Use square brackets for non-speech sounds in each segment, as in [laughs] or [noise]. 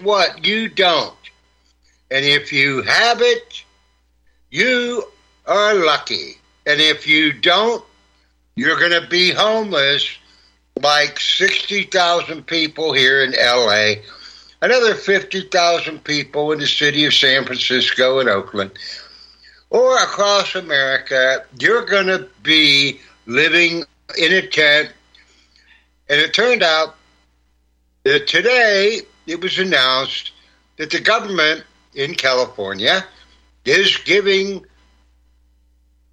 what? You don't. And if you have it, you are lucky. And if you don't, you're going to be homeless like 60,000 people here in LA, another 50,000 people in the city of San Francisco and Oakland, or across America. You're going to be living in a tent. And it turned out that today it was announced that the government in California is giving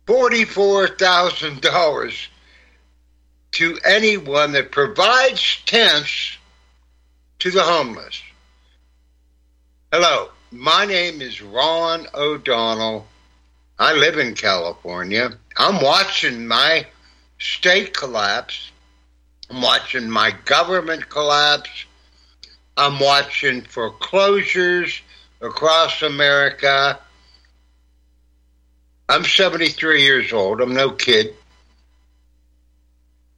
$44,000 to anyone that provides tents to the homeless. Hello, my name is Ron O'Donnell. I live in California. I'm watching my state collapse. I'm watching my government collapse. I'm watching foreclosures across America. I'm 73 years old. I'm no kid.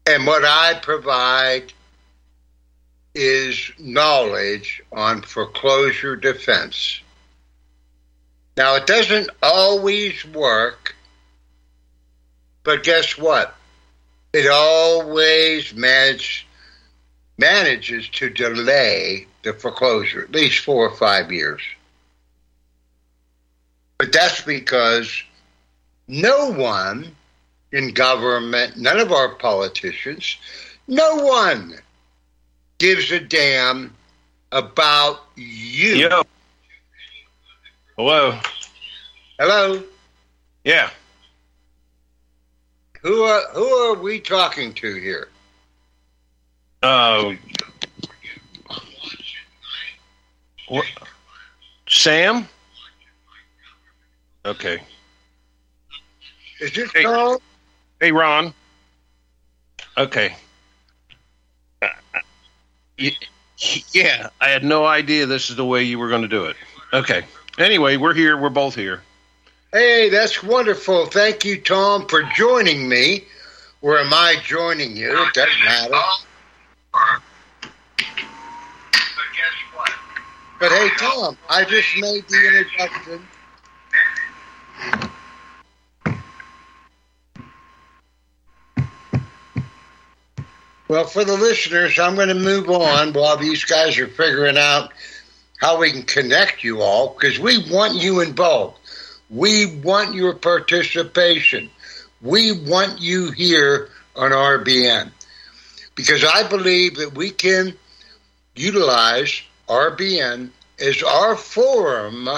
And what I provide is knowledge on foreclosure defense. Now, it doesn't always work, but guess what? It always manage, manages to delay the foreclosure, at least four or five years. But that's because no one in government, none of our politicians, no one gives a damn about you. Yo. Hello. Hello. Yeah. Who are who are we talking to here? Uh, what? Sam? Okay. Is this Hey. Carl? Hey, Ron. Okay. Uh, uh, Yeah, I had no idea this is the way you were going to do it. Okay. Anyway, we're here. We're both here. Hey, that's wonderful. Thank you, Tom, for joining me. Where am I joining you? It doesn't matter. But hey, Tom, I just made the introduction. Well, for the listeners, I'm going to move on while these guys are figuring out how we can connect you all because we want you involved. We want your participation. We want you here on RBN because I believe that we can utilize RBN as our forum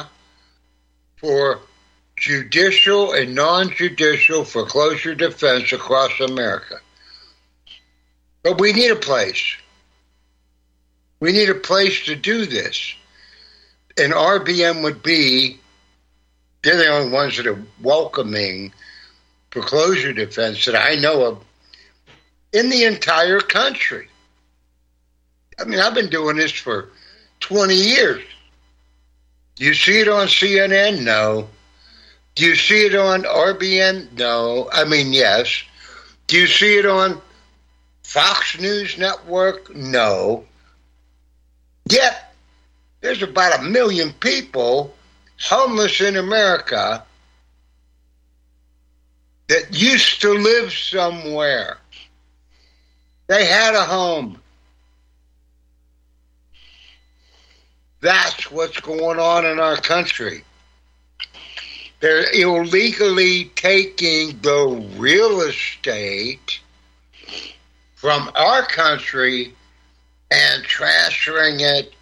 for judicial and non judicial foreclosure defense across America. But we need a place. We need a place to do this. And RBN would be, they're the only ones that are welcoming foreclosure defense that I know of in the entire country. I mean, I've been doing this for 20 years. Do you see it on CNN? No. Do you see it on RBN? No. I mean, yes. Do you see it on Fox News Network? No. Yet, there's about a million people homeless in America that used to live somewhere. They had a home. That's what's going on in our country. They're illegally taking the real estate from our country and transferring it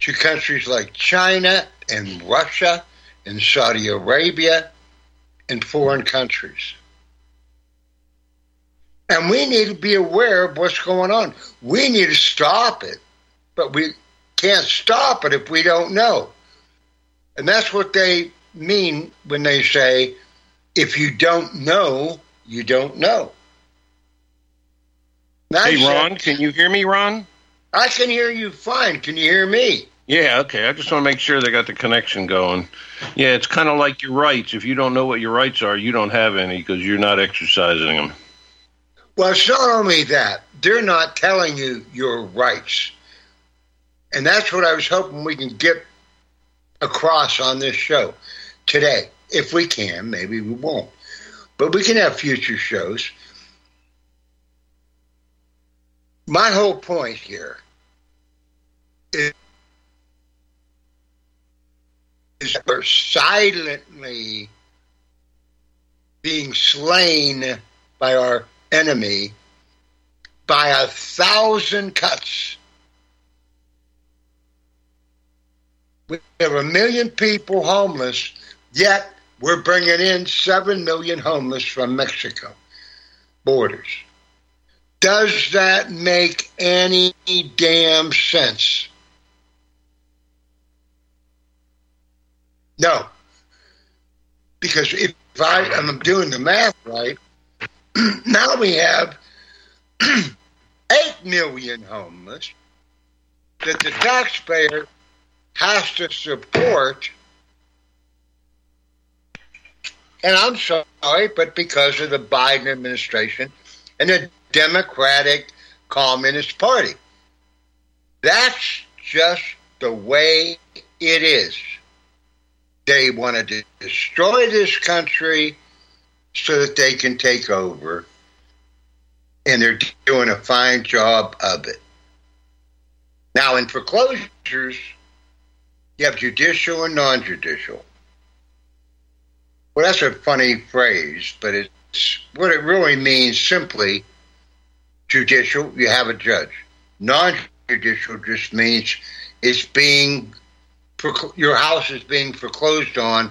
to countries like China and Russia and Saudi Arabia and foreign countries. And we need to be aware of what's going on. We need to stop it, but we can't stop it if we don't know. And that's what they mean when they say, if you don't know, you don't know. And Hey, said- Ron, can you hear me, Ron? I can hear you fine. Can you hear me? Yeah, okay. I just want to make sure they got the connection going. Yeah, it's kind of like your rights. If you don't know what your rights are, you don't have any because you're not exercising them. Well, it's not only that, they're not telling you your rights. And that's what I was hoping we can get across on this show today. If we can, maybe we won't. But we can have future shows. My whole point here is is we're silently being slain by our enemy by a thousand cuts. We have a million people homeless, yet we're bringing in seven million homeless from Mexico borders. Does that make any damn sense? No. Because if I am doing the math right, [clears throat] now we have [clears throat] 8 million homeless that the taxpayer has to support. And I'm sorry, but because of the Biden administration and the Democratic Communist Party. That's just the way it is. They want to destroy this country so that they can take over. And they're doing a fine job of it. Now, in foreclosures, you have judicial and non judicial. Well, that's a funny phrase, but it's what it really means simply judicial, you have a judge. Non judicial just means it's being your house is being foreclosed on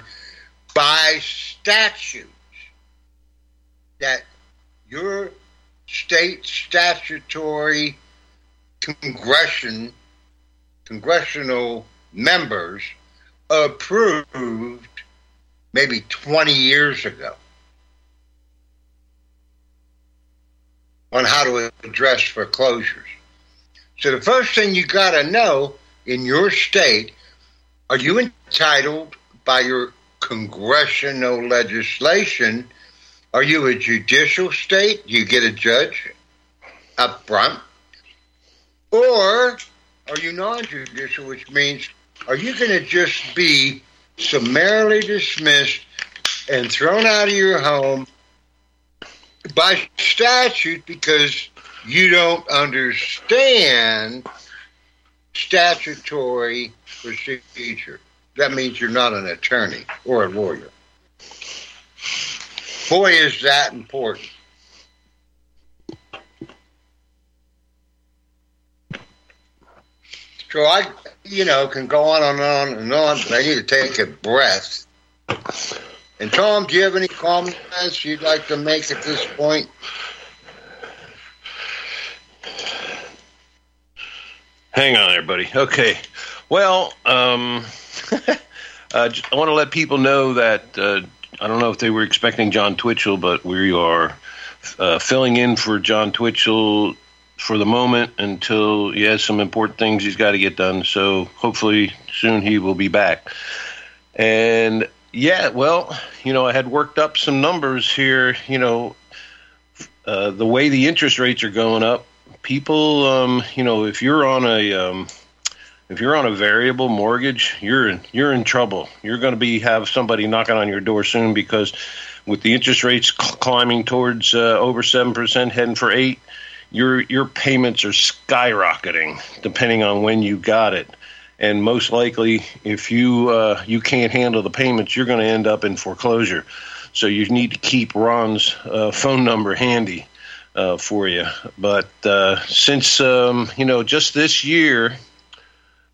by statutes that your state statutory congression congressional members approved maybe 20 years ago on how to address foreclosures. So the first thing you got to know in your state are you entitled by your congressional legislation? Are you a judicial state? You get a judge up front? Or are you non judicial, which means are you going to just be summarily dismissed and thrown out of your home by statute because you don't understand statutory procedure. That means you're not an attorney or a lawyer. Boy, is that important. So I, you know, can go on and on and on, but I need to take a breath. And Tom, do you have any comments you'd like to make at this point? Hang on there, buddy. Okay. Well, um, [laughs] uh, I want to let people know that uh, I don't know if they were expecting Jon Twitchell, but we are uh, filling in for Jon Twitchell for the moment until he has some important things he's got to get done. So hopefully soon he will be back. And yeah, well, you know, I had worked up some numbers here. You know, uh, the way the interest rates are going up, people, um, you know, if you're on a um, if you're on a variable mortgage, you're you're in trouble. You're going to be have somebody knocking on your door soon because with the interest rates cl- climbing towards uh, over seven percent, heading for eight, your your payments are skyrocketing depending on when you got it and most likely, if you uh, you can't handle the payments, you're going to end up in foreclosure. So you need to keep Ron's uh, phone number handy uh, for you. But uh, since um, you know, just this year,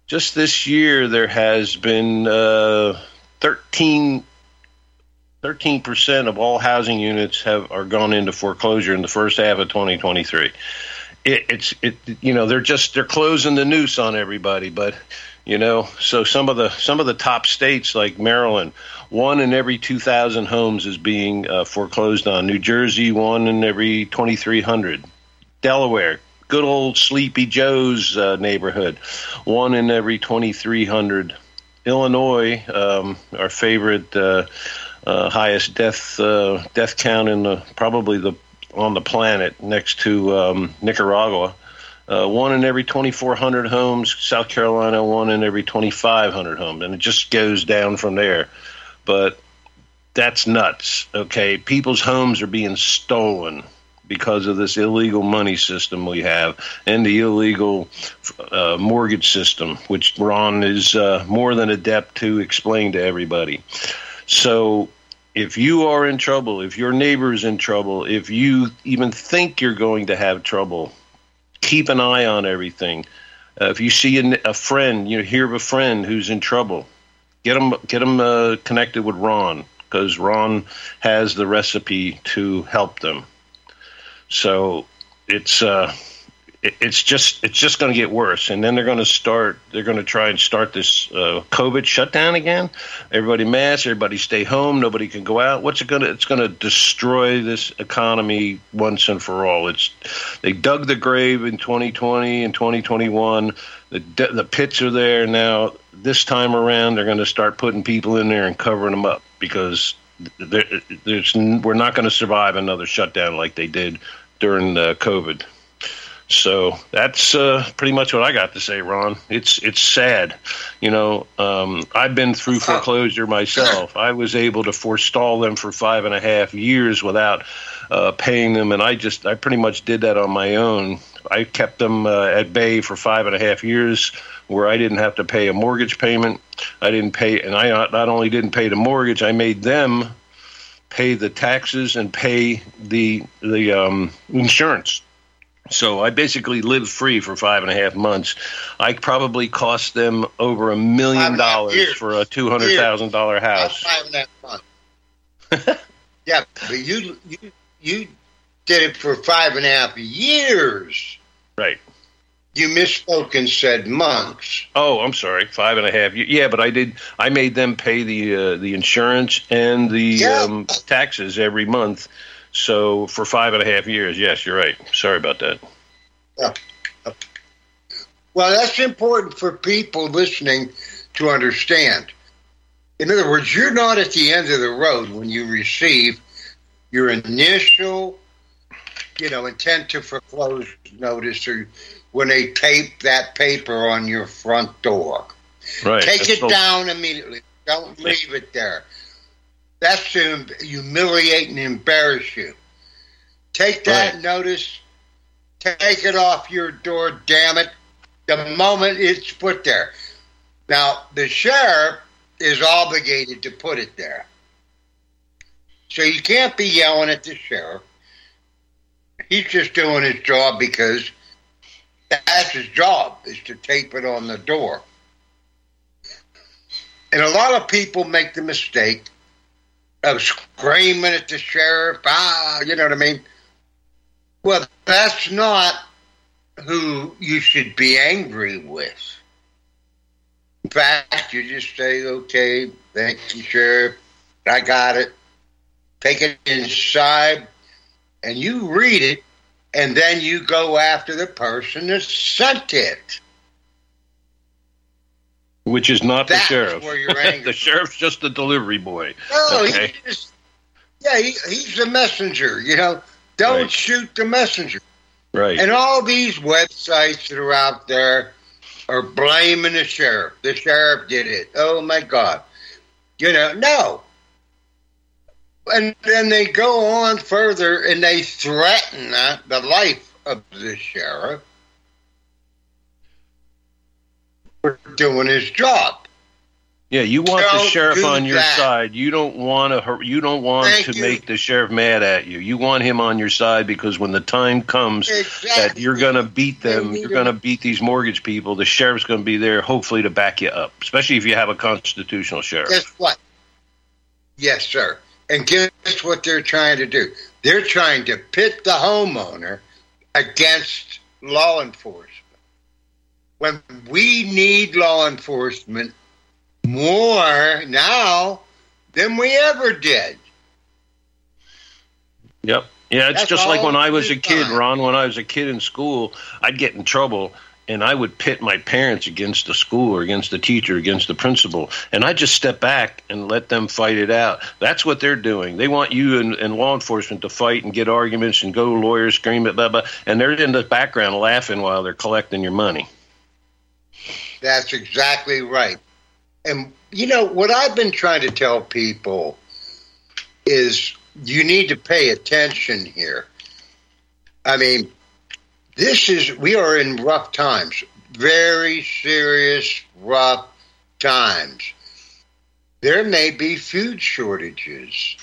just this year, there has been uh, 13 percent of all housing units have are gone into foreclosure in the first half of 2023. It, it's it you know they're just they're closing the noose on everybody, but you know so some of the some of the top states like maryland one in every 2000 homes is being uh, foreclosed on new jersey one in every 2300 delaware good old Sleepy Joe's uh, neighborhood, one in every 2,300. Illinois, um, our favorite, uh, uh, highest death uh, death count in the probably the on the planet, next to um, Nicaragua. Uh, one in every 2,400 homes. South Carolina, one in every 2,500 homes, and it just goes down from there. But that's nuts. Okay, people's homes are being stolen because of this illegal money system we have and the illegal uh, mortgage system, which Ron is uh, more than adept to explain to everybody. So, if you are in trouble, if your neighbor is in trouble, if you even think you're going to have trouble, keep an eye on everything. Uh, if you see a, friend, you hear of a friend who's in trouble, get them get them uh, connected with Ron because Ron has the recipe to help them. So it's uh, it's just it's just going to get worse, and then they're going to start. They're going to try and start this uh, COVID shutdown again. Everybody mask. Everybody stay home. Nobody can go out. What's it going to? It's going to destroy this economy once and for all. It's they dug the grave in 2020 and 2021. The the pits are there now. This time around, they're going to start putting people in there and covering them up because there, we're not going to survive another shutdown like they did during uh, COVID. So that's uh, pretty much what I got to say, Ron. It's it's sad, you know. Um, I've been through foreclosure myself. I was able to forestall them for five and a half years without uh, paying them, and I just I pretty much did that on my own. I kept them uh, at bay for five and a half years, where I didn't have to pay a mortgage payment. I didn't pay, and I not only didn't pay the mortgage, I made them pay the taxes and pay the the um, insurance. So I basically lived free for five and a half months. I probably cost them over a million dollars for a two hundred thousand dollar house. Five and a half months. [laughs] yeah, but you you you did it for five and a half years. Right. You misspoke and said months. Oh, I'm sorry, five and a half. Yeah, but I did. I made them pay the uh, the insurance and the yeah. um, taxes every month. So for five and a half years, yes, you're right. Sorry about that. Yeah. Well, that's important for people listening to understand. In other words, you're not at the end of the road when you receive your initial, you know, intent to foreclose notice or when they tape that paper on your front door. Right. Take it down immediately. Don't leave it there. That's to humiliate and embarrass you. Take that right. notice. Take it off your door, damn it, the moment it's put there. Now, the sheriff is obligated to put it there. So you can't be yelling at the sheriff. He's just doing his job because that's his job is to tape it on the door. And a lot of people make the mistake of screaming at the sheriff, ah, you know what I mean? Well, that's not who you should be angry with. In fact, you just say, okay, thank you, Sheriff. I got it. Take it inside and you read it and then you go after the person that sent it. Which is not That's the sheriff. Where you're [laughs] angry. the sheriff's just the delivery boy. No, okay. he's yeah, he, he's the messenger. You know, don't Right. shoot the messenger. Right. And all these websites that are out there are blaming the sheriff. The sheriff did it. Oh my God. You know, no. And then they go on further and they threaten uh, the life of the sheriff for doing his job. yeah, you want the Don't sheriff on your that. side. You don't want to. You don't want Thank to you. make the sheriff mad at you. You want him on your side because when the time comes that you're going to beat them, you're going to beat these mortgage people. The sheriff's going to be there, hopefully, to back you up. Especially if you have a constitutional sheriff. Guess what? Yes, sir. And guess what they're trying to do? They're trying to pit the homeowner against law enforcement. When we need law enforcement more now than we ever did. Yep. Yeah, it's That's just like when I was a kid, time. Ron. When I was a kid in school, I'd get in trouble and I would pit my parents against the school or against the teacher, against the principal. And I just step back and let them fight it out. That's what they're doing. They want you and, and law enforcement to fight and get arguments and go lawyers scream at blah, blah. And they're in the background laughing while they're collecting your money. That's exactly right. And you know what I've been trying to tell people is you need to pay attention here. I mean, this is we are in rough times, very serious rough times. There may be food shortages.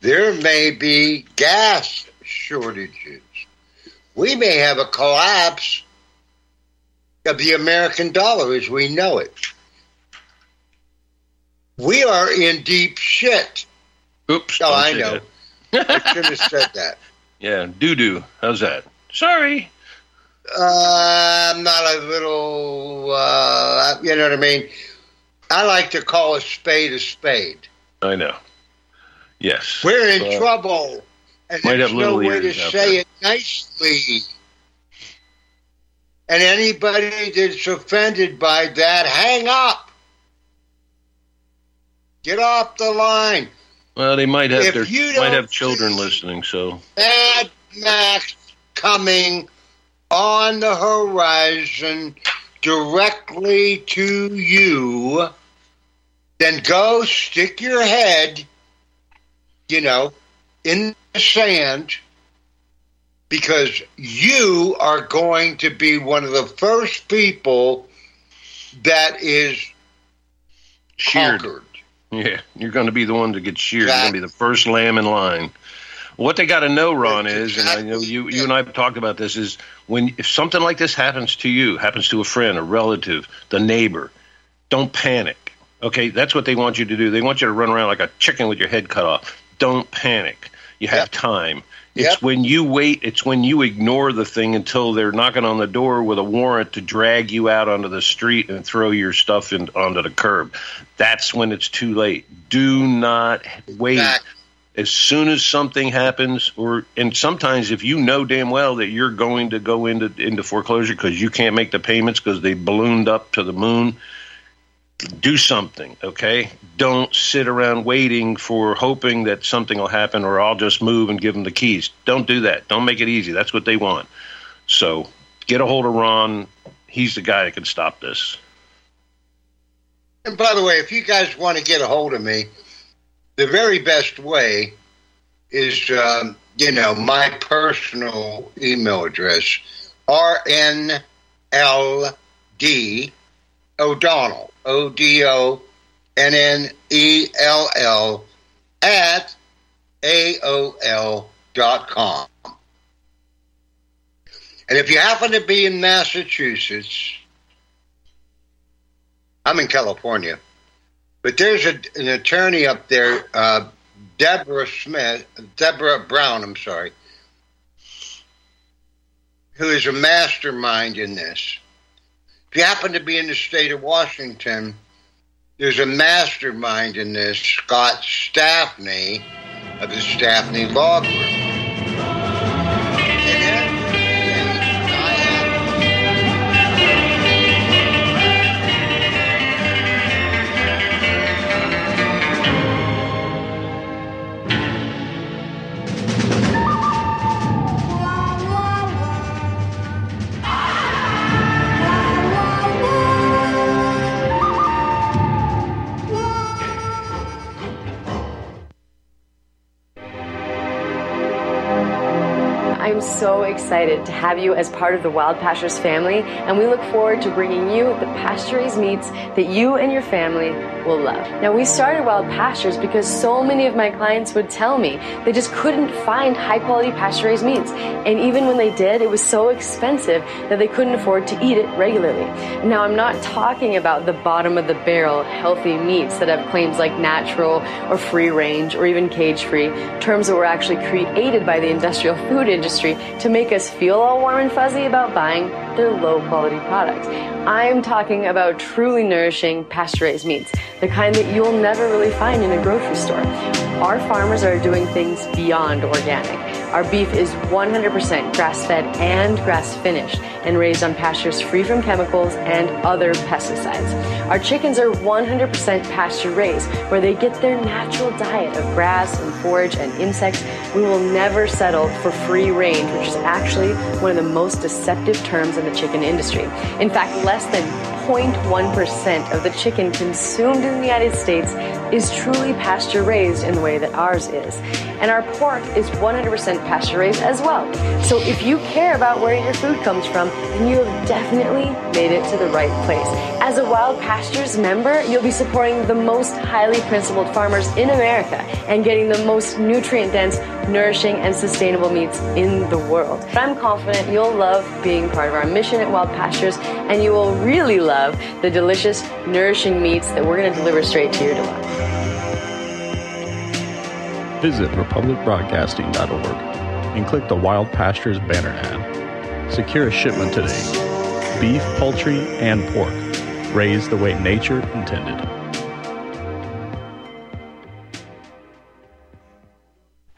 There may be gas shortages. We may have a collapse of the American dollar as we know it. We are in deep shit. Oops. Oh, I know. I should have said that. [laughs] Yeah, doo doo. How's that? Sorry. Uh, I'm not a little, uh, you know what I mean? I like to call a spade a spade. I know. Yes. We're in Uh, trouble. And might there's have no way to say there. it nicely. And anybody that's offended by that, hang up. Get off the line. Well, they might have If their might have children listening, so Mad Max coming on the horizon directly to you, then go stick your head, you know, in the sand because you are going to be one of the first people that is sheared. conquered. Yeah, you're going to be the one to get sheared. You're going to be the first lamb in line. What they got to know, Ron, is, and I know you, you and I have talked about this, is when if something like this happens to you, happens to a friend, a relative, the neighbor, don't panic. Okay, that's what they want you to do. They want you to run around like a chicken with your head cut off. Don't panic. You have Yep. time. It's Yep. when you wait. It's when you ignore the thing until they're knocking on the door with a warrant to drag you out onto the street and throw your stuff in, onto the curb. That's when it's too late. Do not wait Exactly. As soon as something happens or and sometimes if you know damn well that you're going to go into into foreclosure because you can't make the payments because they ballooned up to the moon do something okay? Don't sit around waiting for hoping that something will happen or i'll just move and give them the keys. Don't do that. Don't make it easy. That's what they want. So get a hold of ron. He's the guy that can stop this. And by the way, if you guys want to get a hold of me, the very best way is, um, you know, my personal email address, rnld O'Donnell, O D O N N E L L, at AOL dot com. And if you happen to be in Massachusetts, I'm in California, but there's a, an attorney up there, uh, Deborah Smith, Deborah Brown, I'm sorry, who is a mastermind in this. If you happen to be in the state of Washington, there's a mastermind in this, Scott Stafne of the Stafne Law Group. So excited to have you as part of the Wild Pastures family, and we look forward to bringing you the pasture raised meats that you and your family will love. Now, we started Wild Pastures because so many of my clients would tell me they just couldn't find high quality pasture meats. And even when they did, it was so expensive that they couldn't afford to eat it regularly. Now, I'm not talking about the bottom of the barrel healthy meats that have claims like natural or free range or even cage free, terms that were actually created by the industrial food industry to make us feel all warm and fuzzy about buying their low quality products. I'm talking about truly nourishing pasture raised meats, the kind that you'll never really find in a grocery store. Our farmers are doing things beyond organic. Our beef is 100% grass fed and grass finished and raised on pastures free from chemicals and other pesticides. Our chickens are 100% pasture raised, where they get their natural diet of grass and forage and insects. We will never settle for free range, which is actually one of the most deceptive terms in the chicken industry. In fact, less than 0.1% of the chicken consumed in the United States is truly pasture raised in the way that ours is. And our pork is 100% pasture raised as well. So if you care about where your food comes from, then you have definitely made it to the right place. As a Wild Pastures member, you'll be supporting the most highly principled farmers in America and getting the most nutrient dense, nourishing, and sustainable meats in the world. I'm confident you'll love being part of our mission at Wild Pastures and you will really love love the delicious, nourishing meats that we're going to deliver straight to your door. Visit republicbroadcasting.org and click the Wild Pastures banner ad. Secure a shipment today. Beef, poultry, and pork, raised the way nature intended.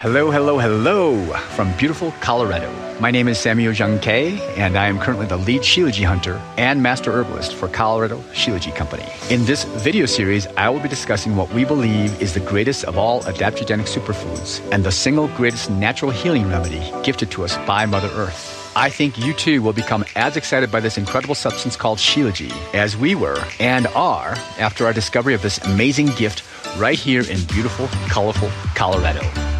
Hello, hello, hello from beautiful Colorado. My name is Samuel Jung Kay, and I am currently the lead Shilajit hunter and master herbalist for Colorado Shilajit Company. In this video series, I will be discussing what we believe is the greatest of all adaptogenic superfoods and the single greatest natural healing remedy gifted to us by Mother Earth. I think you too will become as excited by this incredible substance called Shilajit as we were and are after our discovery of this amazing gift right here in beautiful, colorful Colorado.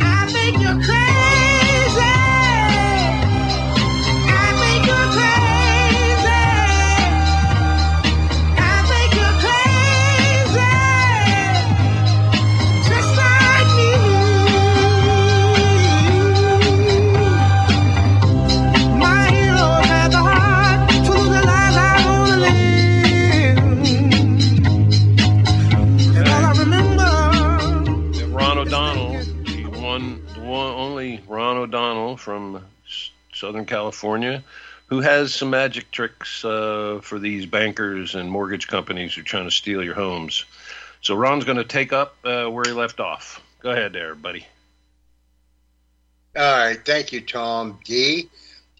I think you're crazy. Southern California, who has some magic tricks uh, for these bankers and mortgage companies who are trying to steal your homes. So Ron's going to take up uh, where he left off. Go ahead, there, buddy. All right, thank you, Tom Dee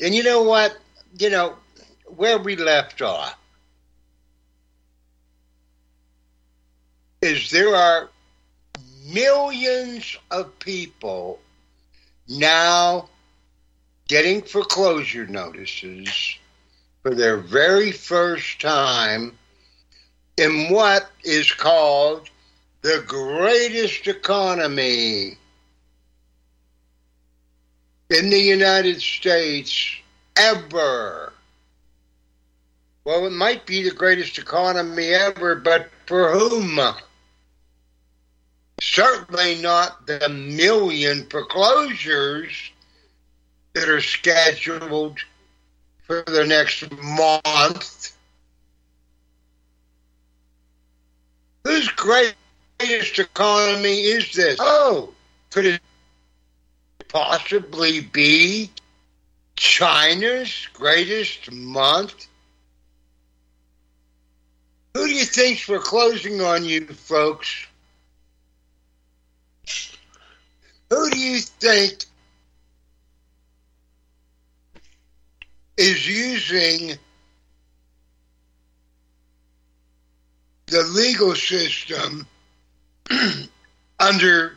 And you know what? You know where we left off is there are millions of people now getting foreclosure notices for their very first time in what is called the greatest economy in the United States ever. Well, it might be the greatest economy ever, but for whom? Certainly not the million foreclosures that are scheduled for the next month. Whose greatest economy is this? Oh, could it possibly be China's greatest month? Who do you think's foreclosing on you, folks? Who do you think is using the legal system [clears throat] under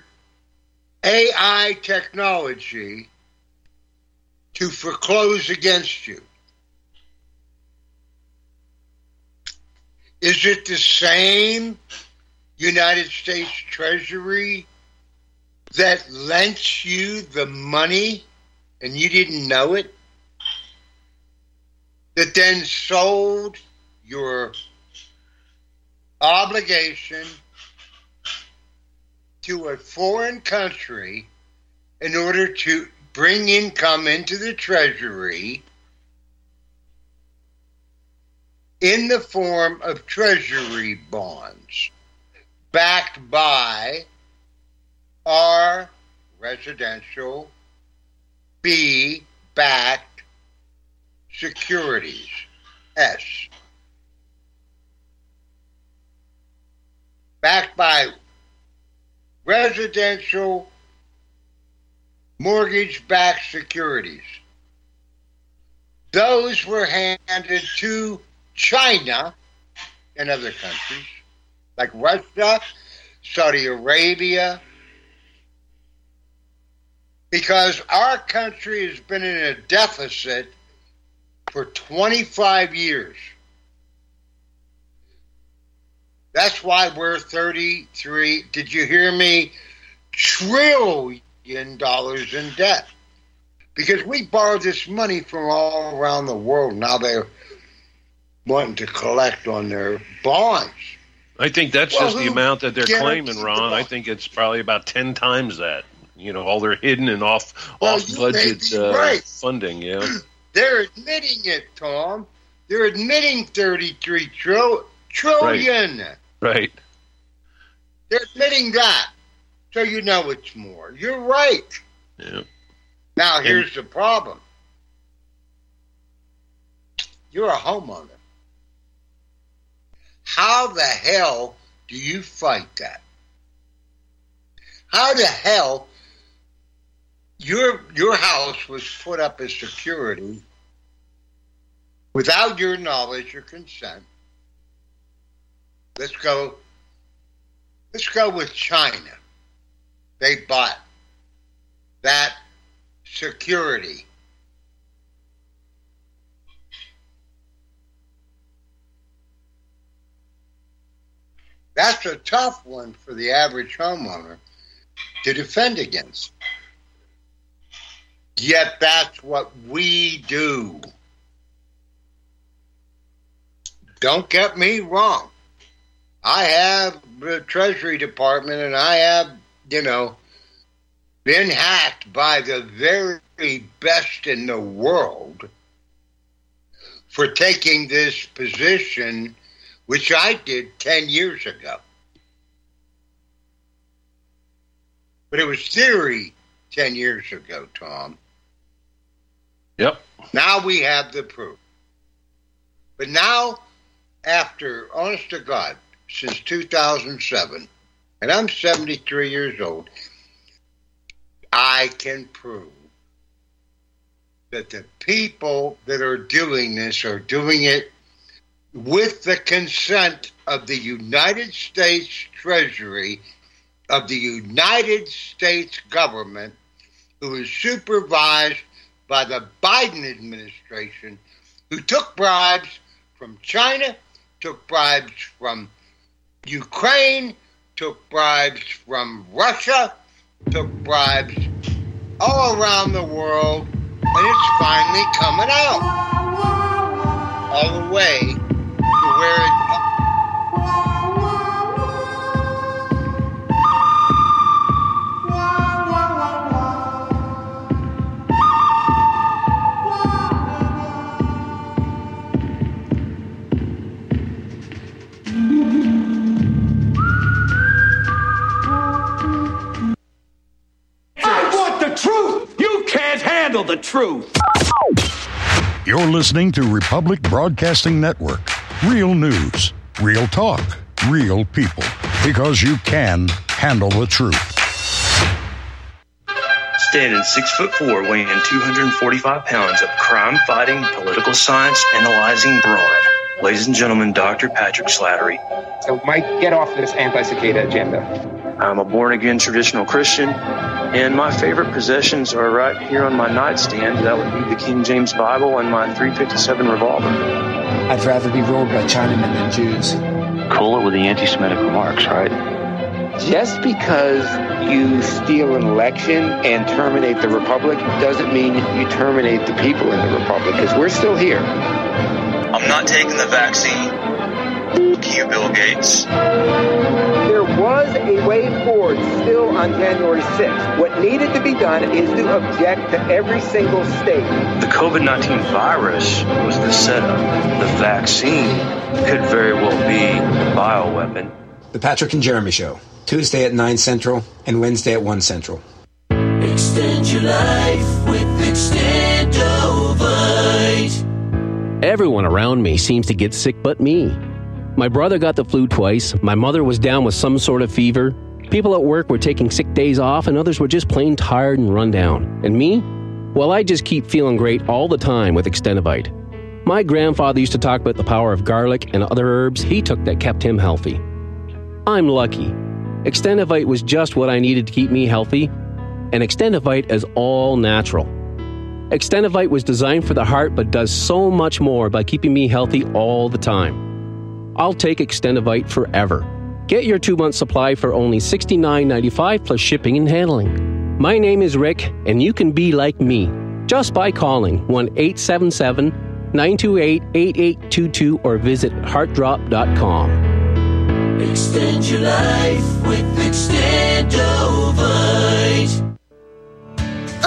AI technology to foreclose against you? Is it the same United States Treasury that lent you the money and you didn't know it? That then sold your obligation to a foreign country in order to bring income into the Treasury in the form of Treasury bonds backed by our residential, B backed securities, S. Backed by residential mortgage backed securities. Those were handed to China and other countries like Russia, Saudi Arabia, because our country has been in a deficit for 25 years. That's why we're 33, did you hear me? Trillion dollars in debt. Because we borrowed this money from all around the world. Now they're wanting to collect on their bonds. I think that's Well, just the amount that they're claiming, the Ron. I think it's probably about ten times that. You know, all their hidden and off Well, off budget uh, right. funding. Yeah, [clears throat] They're admitting it, Tom. They're admitting 33 tril- trillion. right. They're admitting that. So you know it's more. You're right. Yeah. Now, here's the problem you're a homeowner. How the hell do you fight that? How the hell your your house was put up as security without your knowledge or consent? Let's go. Let's go with China. They bought that security. That's a tough one for the average homeowner to defend against. Yet that's what we do. Don't get me wrong. I have the Treasury Department and I have, you know, been hacked by the very best in the world for taking this position, which I did 10 years ago. But it was theory 10 years ago, Tom. Yep. Now we have the proof. But now, after, honest to God, since 2007, and I'm 73 years old, I can prove that the people that are doing this are doing it with the consent of the United States Treasury, of the United States government, who is supervised by the Biden administration, who took bribes from China, took bribes from Ukraine, took bribes from Russia, took bribes all around the world, and it's finally coming out. All the way to where it. Handle the truth. You're listening to Republic Broadcasting Network. Real news, real talk, real people. Because you can handle the truth. Standing six foot four, weighing 245 pounds of crime fighting, political science analyzing brawn. Ladies and gentlemen, Dr. Patrick Slattery. So, Mike, get off this anti cicada agenda. I'm a born again traditional Christian, and my favorite possessions are right here on my nightstand. That would be the King James Bible and my 357 revolver. I'd rather be ruled by Chinamen than Jews. Cool it with the anti Semitic remarks, right? Just because you steal an election and terminate the republic doesn't mean you terminate the people in the republic, because we're still here. I'm not taking the vaccine. You, Bill Gates. There was a way forward still on January 6th. What needed to be done is to object to every single state. The COVID 19 virus was the setup. The vaccine could very well be the bioweapon. The Patrick and Jeremy Show, Tuesday at 9 Central and Wednesday at 1 Central. Extend your life with Extendovite. Everyone around me seems to get sick but me. My brother got the flu twice, my mother was down with some sort of fever, people at work were taking sick days off, and others were just plain tired and run down. And me? Well, I just keep feeling great all the time with Extendovite. My grandfather used to talk about the power of garlic and other herbs he took that kept him healthy. I'm lucky. Extendovite was just what I needed to keep me healthy, and Extendovite is all natural. Extendovite was designed for the heart but does so much more by keeping me healthy all the time. I'll take Extendovite forever. Get your two month supply for only $69.95 plus shipping and handling. My name is Rick, and you can be like me just by calling 1 877 928 8822 or visit heartdrop.com. Extend your life with Extendovite.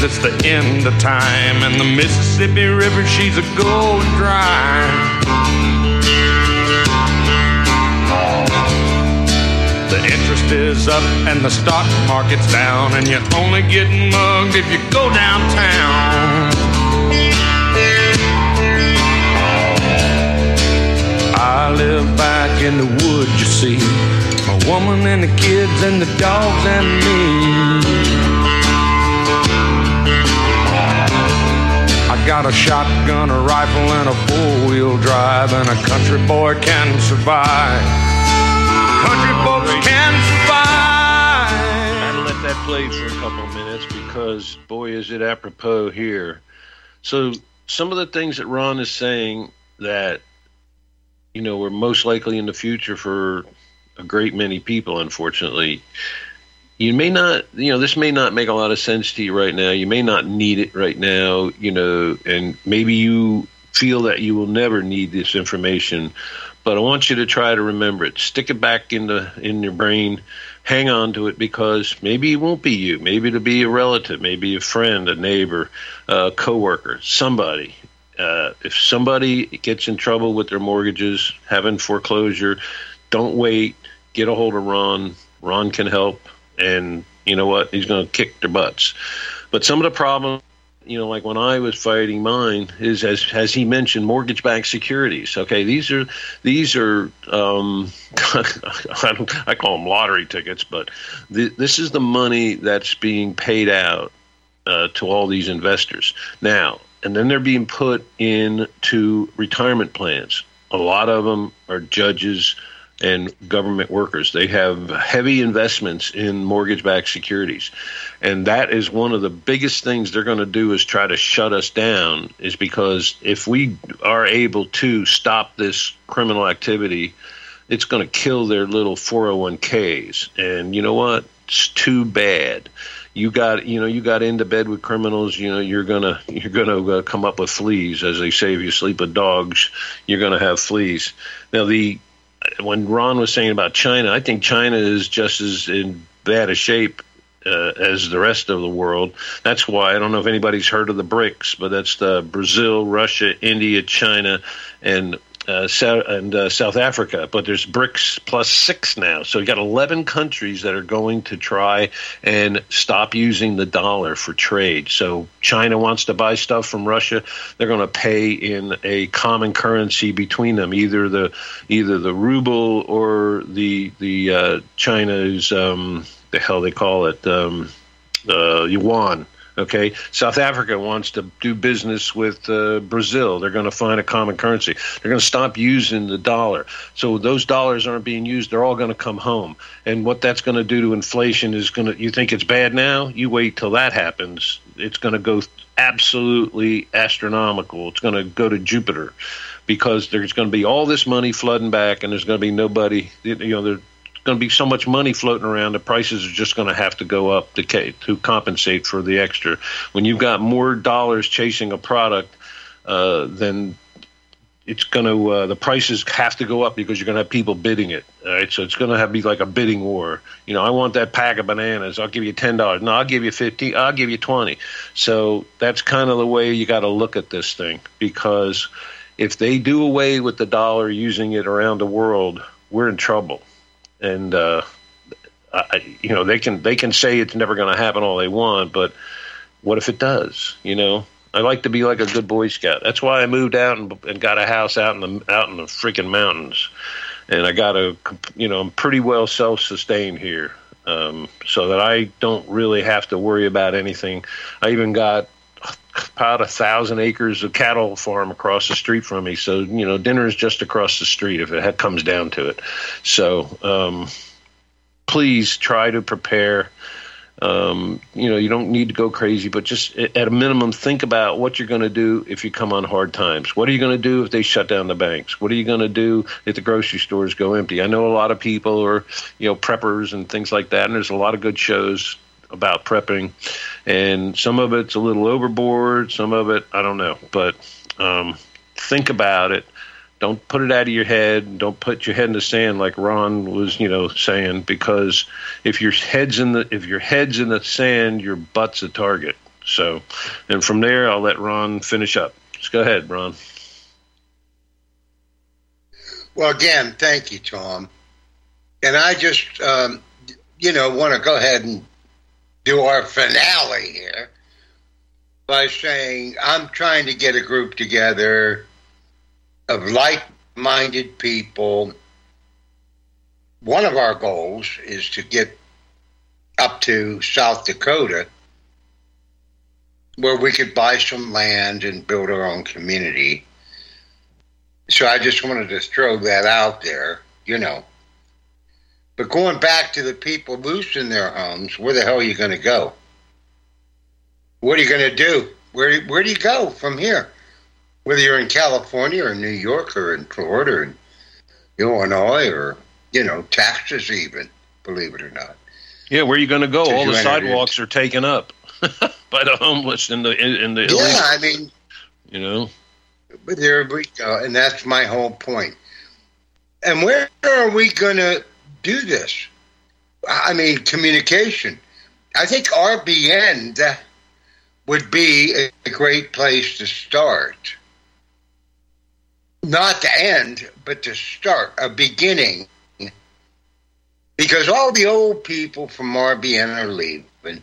Says it's the end of time, and the Mississippi River, she's a going dry. The interest is up and the stock market's down, and you're only getting mugged if you go downtown. I live back in the woods, you see. My woman and the kids and the dogs and me. I got a shotgun, a rifle, and a four wheel drive, and a country boy can survive. Country folks can survive. Had to let that play for a couple of minutes because, boy, is it apropos here. So, some of the things that Ron is saying that, you know, we're most likely in the future for a great many people, unfortunately, you may not, you know, this may not make a lot of sense to you right now. You may not need it right now, you know, and maybe you feel that you will never need this information. But I want you to try to remember it. Stick it back in the in your brain. Hang on to it because maybe it won't be you. Maybe it'll be a relative, maybe a friend, a neighbor, a coworker, somebody. Uh, if somebody gets in trouble with their mortgages, having foreclosure, don't wait. Get a hold of Ron. Ron can help, and you know what? He's going to kick their butts. But some of the problems, you know, like when I was fighting mine, is as as he mentioned, mortgage-backed securities. Okay, these are these are um, [laughs] I, I call them lottery tickets, but th- this is the money that's being paid out uh, to all these investors now, and then they're being put into retirement plans. A lot of them are judges and government workers. They have heavy investments in mortgage-backed securities, and that is one of the biggest things they're going to do is try to shut us down. Is because if we are able to stop this criminal activity, it's going to kill their little 401ks. And you know what? It's too bad. You got you know you got into bed with criminals. You know you're gonna you're gonna uh, come up with fleas, as they say. If you sleep with dogs, you're gonna have fleas. Now the when Ron was saying about China, I think China is just as in bad a shape uh, as the rest of the world. That's why I don't know if anybody's heard of the BRICS, but that's the Brazil, Russia, India, China, and uh, and uh, South Africa, but there's BRICS plus six now. So you got 11 countries that are going to try and stop using the dollar for trade. So China wants to buy stuff from Russia, they're going to pay in a common currency between them, either the either the ruble or the the uh, China's um, the hell they call it um, yuan. Okay, South Africa wants to do business with uh, Brazil. They're going to find a common currency. They're going to stop using the dollar. So those dollars aren't being used. They're all going to come home. And what that's going to do to inflation is going to. You think it's bad now? You wait till that happens. It's going to go absolutely astronomical. It's going to go to Jupiter because there's going to be all this money flooding back, and there's going to be nobody. You know, going to be so much money floating around, the prices are just going to have to go up to, to compensate for the extra. When you've got more dollars chasing a product, uh, then it's going to uh, the prices have to go up because you're going to have people bidding it. All right, so it's going to have to be like a bidding war. You know, I want that pack of bananas. I'll give you ten dollars. No, I'll give you fifty. I'll give you twenty. So that's kind of the way you got to look at this thing because if they do away with the dollar using it around the world, we're in trouble and uh, I, you know they can they can say it's never going to happen all they want, but what if it does? You know, I like to be like a good Boy Scout. That's why I moved out and, and got a house out in the out in the freaking mountains, and I got a you know I'm pretty well self sustained here, um, so that I don't really have to worry about anything. I even got about a thousand acres of cattle farm across the street from me. So you know, dinner is just across the street if it comes down to it. So um, please try to prepare. Um, you know, you don't need to go crazy, but just at a minimum, think about what you're going to do if you come on hard times. What are you going to do if they shut down the banks? What are you going to do if the grocery stores go empty? I know a lot of people are, you know, preppers and things like that, and there's a lot of good shows about prepping, and some of it's a little overboard. Some of it, I don't know, but um, think about it. Don't put it out of your head. Don't put your head in the sand like Ron was, you know, saying. Because if your head's in the if your head's in the sand, your butt's a target. So, and from there, I'll let Ron finish up. Just go ahead, Ron. Well, again, thank you, Tom. And I just, um, you know, want to go ahead and do our finale here by saying I'm trying to get a group together of like minded people. One of our goals is to get up to South Dakota where we could buy some land and build our own community. So I just wanted to throw that out there, you know. But going back to the people losing their homes, where the hell are you going to go? What are you going to do? Where where do you go from here? Whether you're in California or New York or in Florida or in Illinois or you know Texas, even believe it or not. Yeah, where are you going to go? All the sidewalks are taken up [laughs] by the homeless in the in the yeah. I mean, you know, but there we go, and that's my whole point. And where are we going to do this? I mean, communication. I think RBN would be a great place to start. Not to end, but to start, a beginning. Because all the old people from RBN are leaving.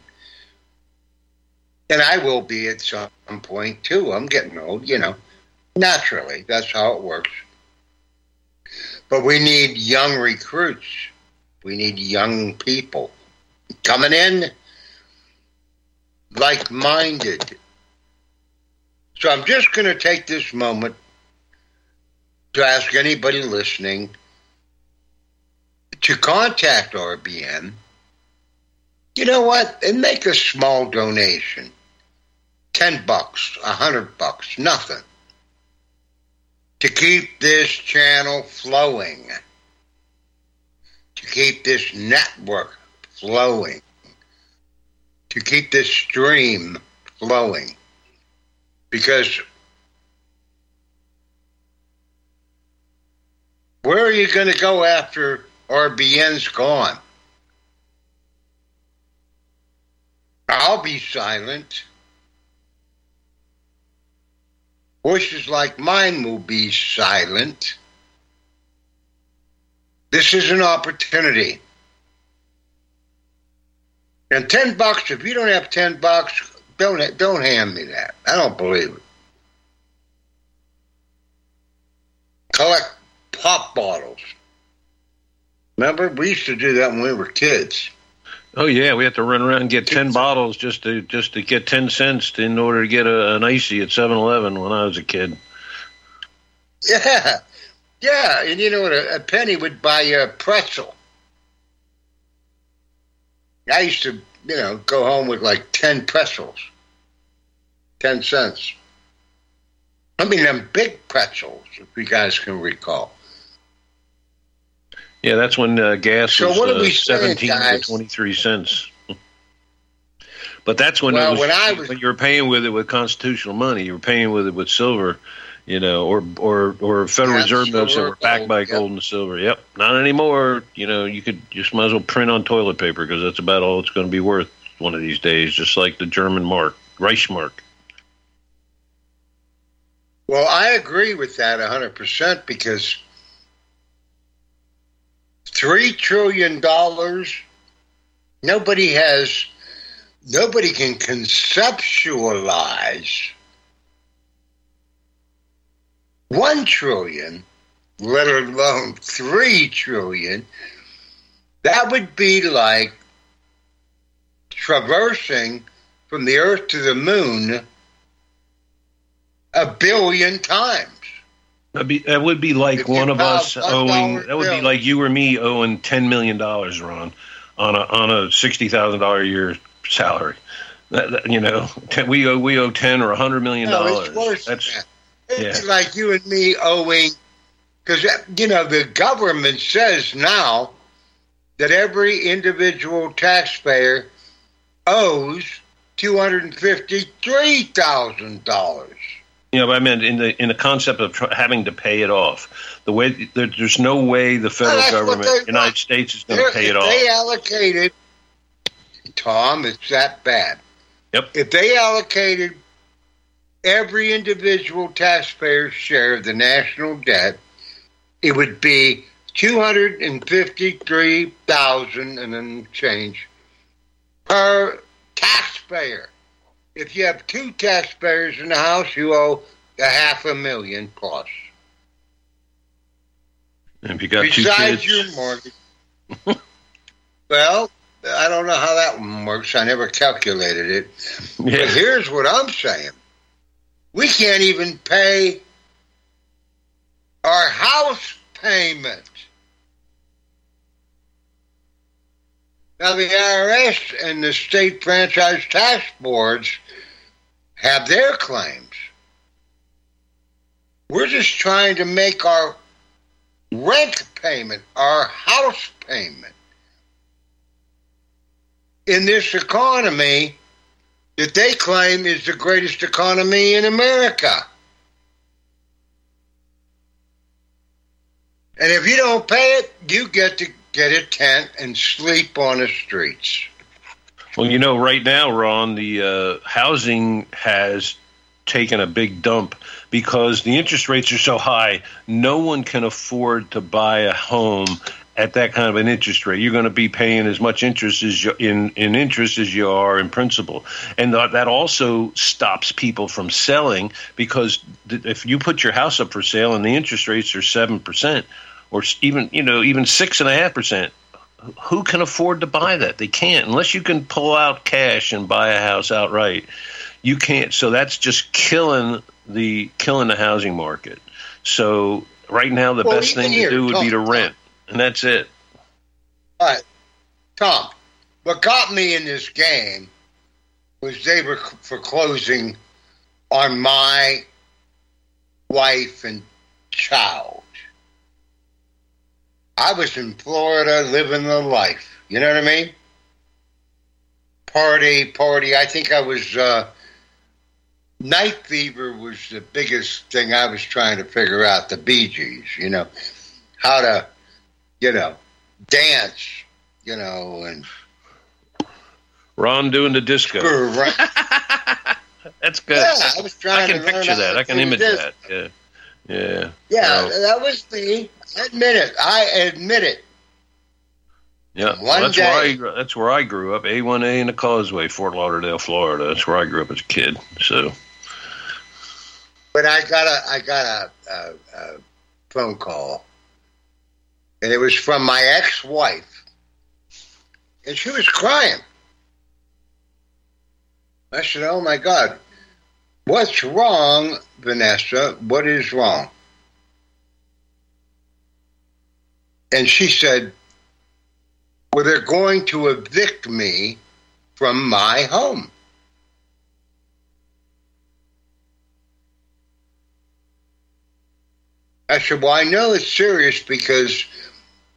And I will be at some point too. I'm getting old, you know. Naturally, that's how it works. But we need young recruits. We need young people coming in like minded. So I'm just going to take this moment to ask anybody listening to contact RBN. You know what? And make a small donation. 10 bucks, a 100 bucks, nothing to keep this channel flowing, to keep this network flowing, to keep this stream flowing. Because where are you going to go after RBN's gone? I'll be silent. Voices like mine will be silent. This is an opportunity. And ten bucks, if you don't have ten bucks, don't don't hand me that. I don't believe it. Collect pop bottles. Remember, we used to do that when we were kids. Oh yeah, we had to run around and get ten bottles just to just to get ten cents in order to get a, an icy at 7-Eleven when I was a kid. Yeah, yeah, and you know what? A, a penny would buy you a pretzel. I used to, you know, go home with like ten pretzels, ten cents. I mean, them big pretzels, if you guys can recall. Yeah, that's when uh, gas So was uh, saying, seventeen guys? to twenty three cents. [laughs] But that's when Well, it was, when I was- when you were paying with it with constitutional money. You were paying with it with silver, you know, or or or Federal Reserve notes that were backed by yep. gold and silver. Yep, not anymore. You know, you could just might as well print on toilet paper because that's about all it's going to be worth one of these days. Just like the German mark, Reichsmark. Well, I agree with that 100% because $3 trillion, nobody has, nobody can conceptualize 1 trillion, let alone 3 trillion. That would be like traversing from the earth to the moon a billion times. That'd be, that would be like If one of us owing. That would be like you or me owing ten million dollars, Ron, on a on a sixty thousand dollar a year salary. That, that- you know, ten, we owe we owe ten or a hundred million No, dollars. it's worse than That's that. It's yeah. like you and me owing, because uh, you know the government says now that every individual taxpayer owes two hundred and fifty-three thousand dollars. You know, but I meant in the in the concept of tr- having to pay it off. The way there, there's no way the federal government, United want. States, is going to pay it off. If they allocated, Tom, it's that bad. Yep. If they allocated every individual taxpayer's share of the national debt, it would be two hundred and fifty-three thousand and then change per taxpayer. If you have two taxpayers in the house, you owe a half a million plus. And if you got two Besides kids, your mortgage. [laughs] well, I don't know how that one works. I never calculated it. Yeah. But here's what I'm saying. We can't even pay our house payment. Now, the IRS and the state franchise tax boards have their claims. We're just trying to make our rent payment, our house payment. In this economy that they claim is the greatest economy in America. And if you don't pay it, you get to get a tent and sleep on the streets. Well, you know, right now, Ron, the uh, housing has taken a big dump because the interest rates are so high. No one can afford to buy a home at that kind of an interest rate. You're going to be paying as much interest as you, in in interest as you are in principal, and that that also stops people from selling because th- if you put your house up for sale and the interest rates are seven percent or even you know even six and a half percent who can afford to buy that? They can't unless you can pull out cash and buy a house outright. You can't. So that's just killing the killing the housing market. So right now, the Well, best thing here, to do would be to Tom, rent, and that's it. All right, Tom, what got me in this game was they were foreclosing on my wife and child. I was in Florida living the life. You know what I mean? Party, party. I think I was, uh, night fever was the biggest thing I was trying to figure out, the Bee Gees, you know, how to, you know, dance, you know, and Ron doing the disco. Right. [laughs] That's good. Yeah, I was trying I can to picture that. I can do image this. that. Yeah. Yeah. Yeah, No. that was me. Admit it. I admit it. Yeah, One that's day- where I that's where I grew up. A one A in the Causeway, Fort Lauderdale, Florida. That's where I grew up as a kid. So But I got a I got a, a, a phone call, and it was from my ex-wife, and she was crying. I said, "Oh my God, what's wrong, Vanessa? What is wrong?" And she said, "Well, they're going to evict me from my home." I said, Well, I know it's serious because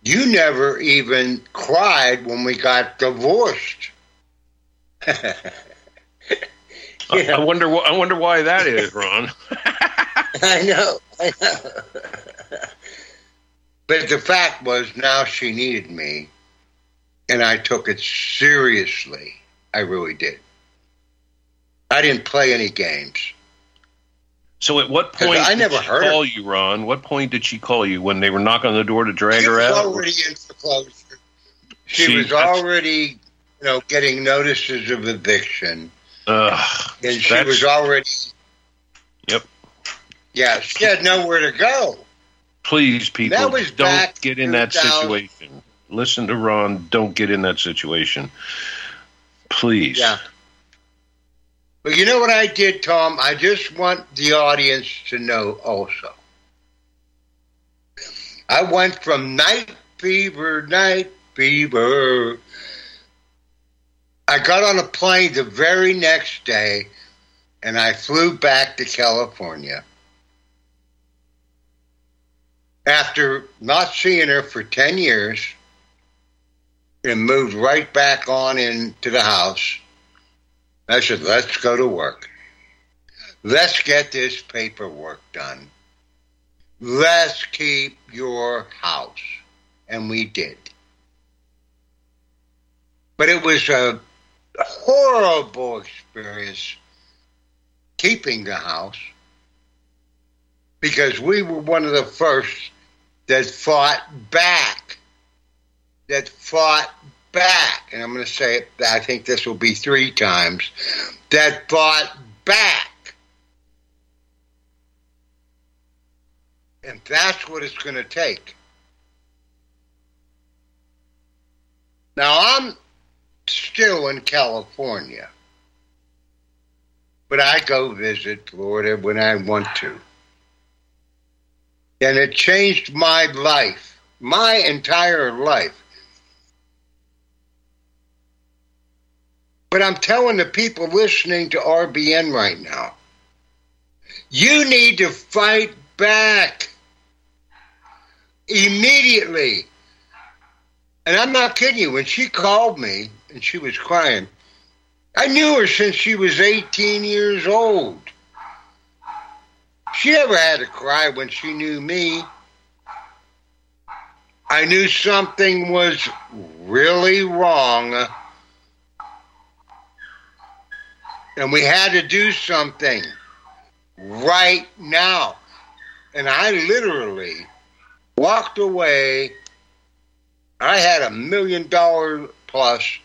you never even cried when we got divorced. I, [laughs] I wonder. I wonder why that is, Ron. [laughs] I know. I know. But the fact was, now she needed me, and I took it seriously. I really did. I didn't play any games. So at what point I did never she heard her. call you, Ron? What point did she call you when they were knocking on the door to drag She her was out? already in foreclosure. She, She- was already, you know, getting notices of eviction, Ugh, and she was already. Yep. Yeah, she had nowhere to go. Please, people, don't get in that situation. Listen to Ron. Don't get in that situation. Please. Yeah. But you know what I did, Tom? I just want the audience to know also. I went from night fever, night fever. I got on a plane the very next day and I flew back to California. After not seeing her for 10 years and moved right back on into the house. I said, let's go to work. Let's get this paperwork done. Let's keep your house. And we did. But it was a horrible experience keeping the house because we were one of the first that fought back. That fought back. And I'm going to say it, I think this will be three times. That fought back. And that's what it's going to take. Now, I'm still in California, but I go visit Florida when I want to. And it changed my life, my entire life. But I'm telling the people listening to RBN right now, you need to fight back immediately. And I'm not kidding you. When she called me and she was crying, I knew her since she was 18 years old. She never had to cry when she knew me. I knew something was really wrong. And we had to do something right now. And I literally walked away. I had a million dollar plus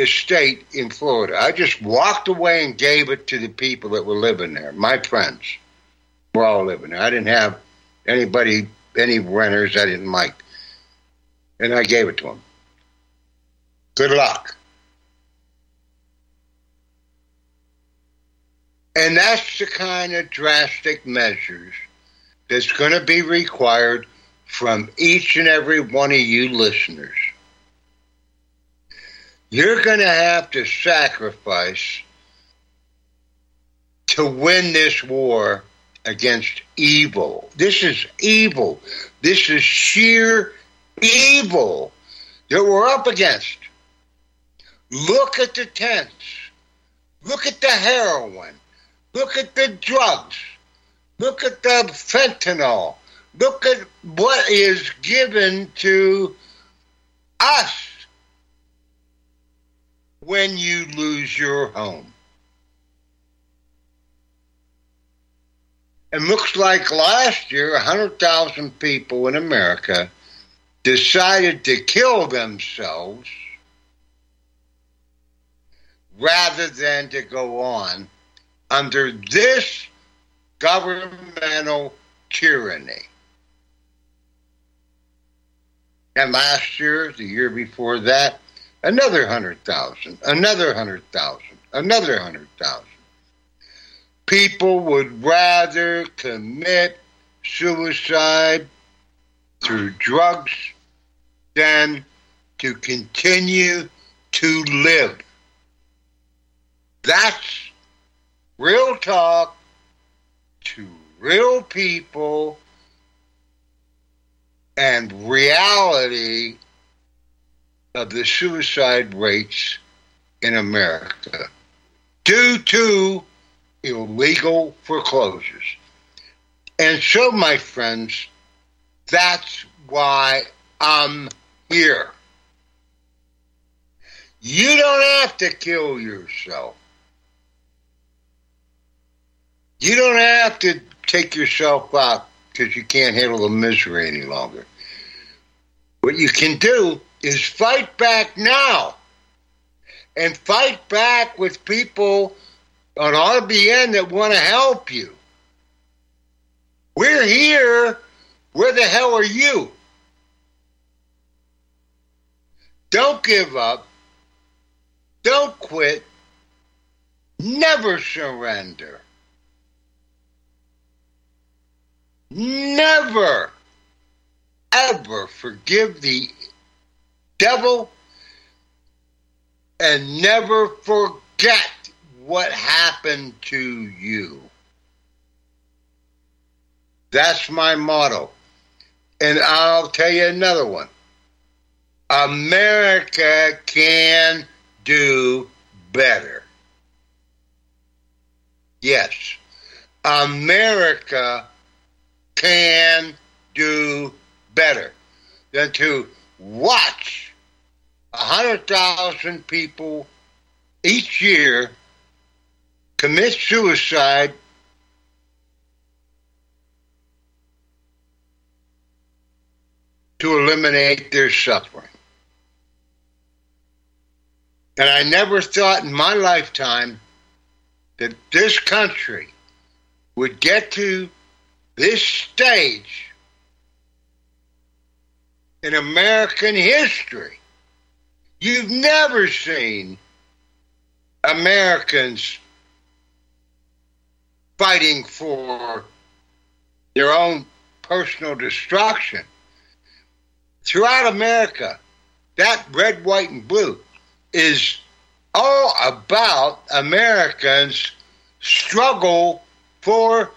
estate in Florida. I just walked away and gave it to the people that were living there. My friends were all living there. I didn't have anybody, any renters I didn't like. And I gave it to them. Good luck. And that's the kind of drastic measures that's going to be required from each and every one of you listeners. You're going to have to sacrifice to win this war against evil. This is evil. This is sheer evil that we're up against. Look at the tents. Look at the heroin. Look at the drugs. Look at the fentanyl. Look at what is given to us. When you lose your home. It looks like last year, 100,000 people in America decided to kill themselves rather than to go on under this governmental tyranny. And last year, the year before that, another 100,000, another 100,000, another 100,000. People would rather commit suicide through drugs than to continue to live. That's real talk to real people and reality of the suicide rates in America due to illegal foreclosures. And so, my friends, that's why I'm here. You don't have to kill yourself. You don't have to take yourself out because you can't handle the misery any longer. What you can do is fight back now and fight back with people on RBN that want to help you. We're here. Where the hell are you? Don't give up. Don't quit. Never surrender. Never, ever forgive the devil and never forget what happened to you. That's my motto. And I'll tell you another one. America can do better. Yes, America can do better than to watch a hundred thousand people each year commit suicide to eliminate their suffering. And I never thought in my lifetime that this country would get to this stage in American history. You've never seen Americans fighting for their own personal destruction. Throughout America, that red, white, and blue is all about Americans' struggle for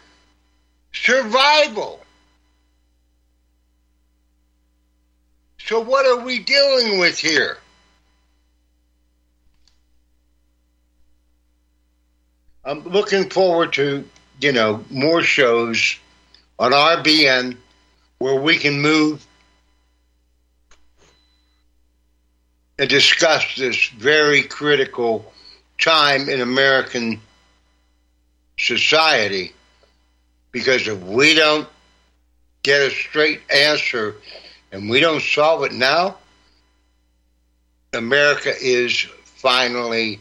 survival. So, what are we dealing with here? I'm looking forward to, you know, more shows on RBN where we can move and discuss this very critical time in American society. Because if we don't get a straight answer and we don't solve it now, America is finally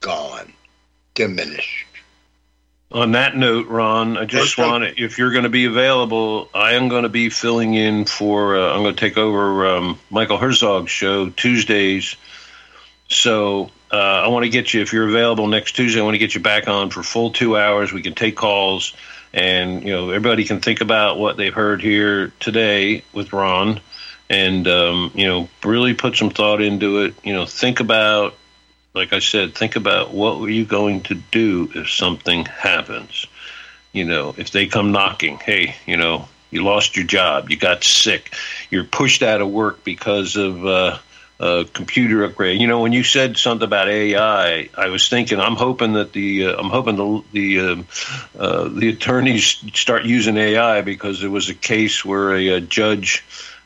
gone, diminished. On that note, Ron, I just Okay. want to, if you're going to be available, I am going to be filling in for, uh, I'm going to take over um, Michael Herzog's show Tuesdays. So uh, I want to get you, if you're available next Tuesday, I want to get you back on for full two hours. We can take calls and, you know, everybody can think about what they've heard here today with Ron and, um, you know, really put some thought into it. You know, think about like I said, think about what were you going to do if something happens. You know, if they come knocking, hey, you know, you lost your job, you got sick, you're pushed out of work because of uh, a computer upgrade. You know, when you said something about AI, I was thinking, I'm hoping that the uh, I'm hoping the the um, uh, the attorneys start using AI because there was a case where a, uh judge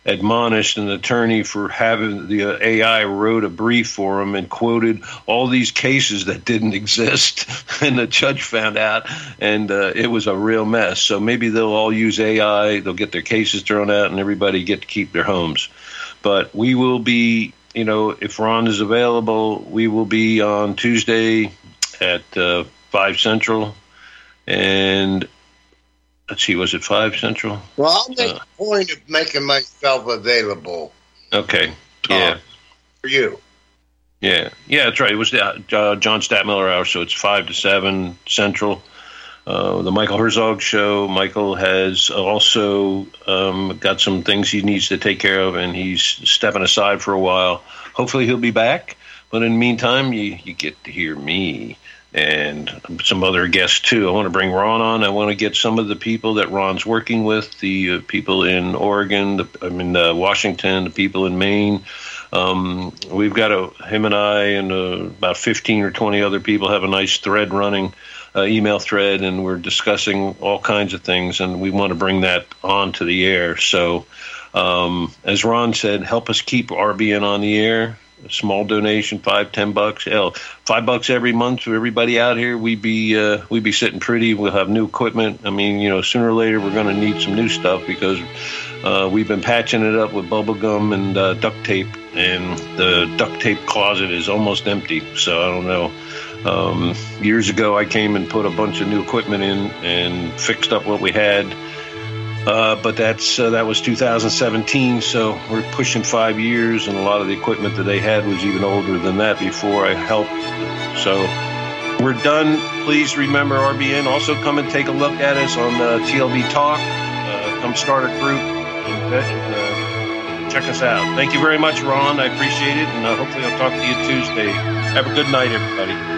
admonished an attorney for having the AI wrote a brief for him and quoted all these cases that didn't [laughs] exist, and the judge found out, and uh, it was a real mess. So maybe they'll all use AI, they'll get their cases thrown out, and everybody get to keep their homes. But we will be, you know, if Ron is available, we will be on Tuesday at uh, five central, and let's see, was it five central? Well, I'll make Uh. a point of making myself available Okay, yeah. for you. Yeah, yeah, that's right. It was the uh, John Stadtmiller hour, so it's five to seven central. Uh, the Michael Herzog show. Michael has also um, got some things he needs to take care of, and he's stepping aside for a while. Hopefully, he'll be back. But in the meantime, you, you get to hear me and some other guests too. I want to bring Ron on. I want to get some of the people that Ron's working with, the uh, people in Oregon, the, I mean uh, Washington, the people in Maine. Um, we've got a him and I and uh, about fifteen or twenty other people have a nice thread running, uh, email thread, and we're discussing all kinds of things, and we want to bring that onto the air. So, um, as Ron said, help us keep RBN on the air. A small donation, five, ten bucks, hell, five bucks every month for everybody out here. We'd be uh, we'd be sitting pretty. We'll have new equipment. I mean, you know, sooner or later we're going to need some new stuff because uh, we've been patching it up with bubble gum and uh, duct tape, and the duct tape closet is almost empty. So I don't know. Um, years ago, I came and put a bunch of new equipment in and fixed up what we had. Uh, but that's uh, that was 2017, so we're pushing five years, and a lot of the equipment that they had was even older than that before I helped. So we're done. Please remember RBN. Also, come and take a look at us on uh, TLB Talk. Uh, come start a group and, and uh, check us out. Thank you very much, Ron. I appreciate it, and uh, hopefully I'll talk to you Tuesday. Have a good night, everybody.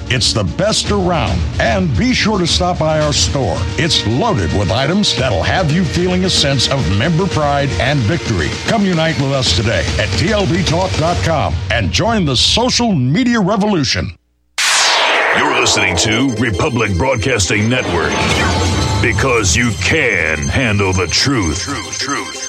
It's the best around. And be sure to stop by our store. It's loaded with items that'll have you feeling a sense of member pride and victory. Come unite with us today at tlbtalk.com and join the social media revolution. You're listening to Republic Broadcasting Network because you can handle the truth. Truth, truth.